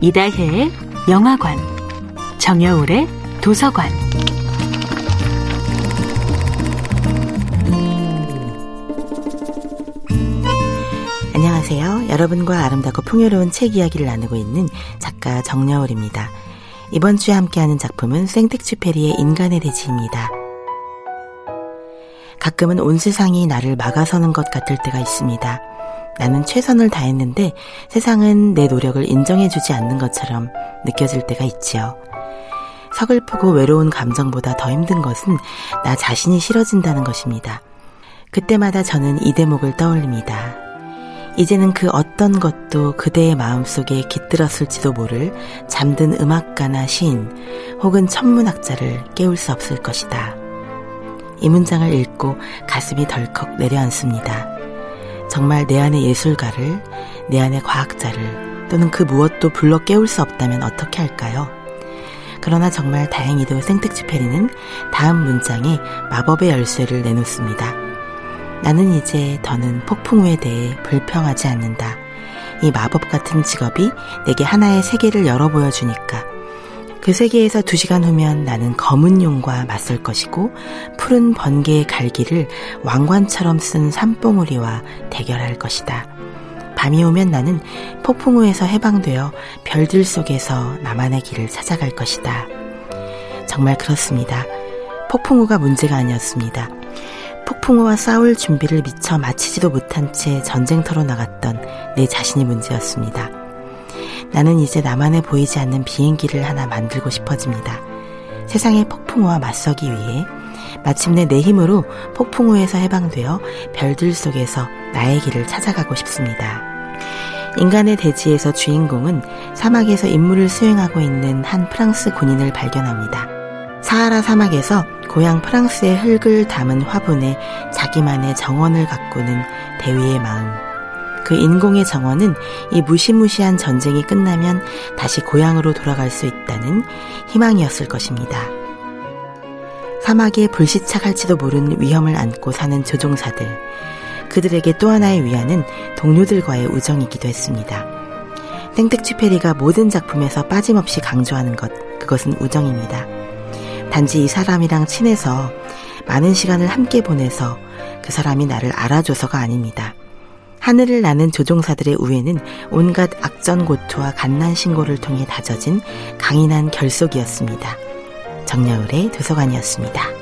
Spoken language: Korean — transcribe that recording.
이다혜의 영화관, 정여울의 도서관. 안녕하세요. 여러분과 아름답고 풍요로운 책 이야기를 나누고 있는 작가 정여울입니다. 이번 주에 함께하는 작품은 생텍쥐페리의 인간의 대지입니다. 가끔은 온 세상이 나를 막아서는 것 같을 때가 있습니다. 나는 최선을 다했는데 세상은 내 노력을 인정해주지 않는 것처럼 느껴질 때가 있지요. 서글프고 외로운 감정보다 더 힘든 것은 나 자신이 싫어진다는 것입니다. 그때마다 저는 이 대목을 떠올립니다. 이제는 그 어떤 것도 그대의 마음속에 깃들었을지도 모를 잠든 음악가나 시인 혹은 천문학자를 깨울 수 없을 것이다. 이 문장을 읽고 가슴이 덜컥 내려앉습니다. 정말 내 안의 예술가를, 내 안의 과학자를 또는 그 무엇도 불러 깨울 수 없다면 어떻게 할까요? 그러나 정말 다행히도 생텍쥐 페리는 다음 문장에 마법의 열쇠를 내놓습니다. 나는 이제 더는 폭풍우에 대해 불평하지 않는다. 이 마법 같은 직업이 내게 하나의 세계를 열어 보여주니까 그 세계에서 두 시간 후면 나는 검은 용과 맞설 것이고 푸른 번개의 갈기를 왕관처럼 쓴 산봉우리와 대결할 것이다. 밤이 오면 나는 폭풍우에서 해방되어 별들 속에서 나만의 길을 찾아갈 것이다. 정말 그렇습니다. 폭풍우가 문제가 아니었습니다. 폭풍우와 싸울 준비를 미처 마치지도 못한 채 전쟁터로 나갔던 내 자신이 문제였습니다. 나는 이제 나만의 보이지 않는 비행기를 하나 만들고 싶어집니다. 세상의 폭풍우와 맞서기 위해 마침내 내 힘으로 폭풍우에서 해방되어 별들 속에서 나의 길을 찾아가고 싶습니다. 인간의 대지에서 주인공은 사막에서 임무를 수행하고 있는 한 프랑스 군인을 발견합니다. 사하라 사막에서 고향 프랑스의 흙을 담은 화분에 자기만의 정원을 가꾸는 대위의 마음. 그 인공의 정원은 이 무시무시한 전쟁이 끝나면 다시 고향으로 돌아갈 수 있다는 희망이었을 것입니다. 사막에 불시착할지도 모르는 위험을 안고 사는 조종사들. 그들에게 또 하나의 위안은 동료들과의 우정이기도 했습니다. 땡땡쥐페리가 모든 작품에서 빠짐없이 강조하는 것, 그것은 우정입니다. 단지 이 사람이랑 친해서 많은 시간을 함께 보내서 그 사람이 나를 알아줘서가 아닙니다. 하늘을 나는 조종사들의 우애는 온갖 악전고투와 갓난 신고를 통해 다져진 강인한 결속이었습니다. 정야울의 도서관이었습니다.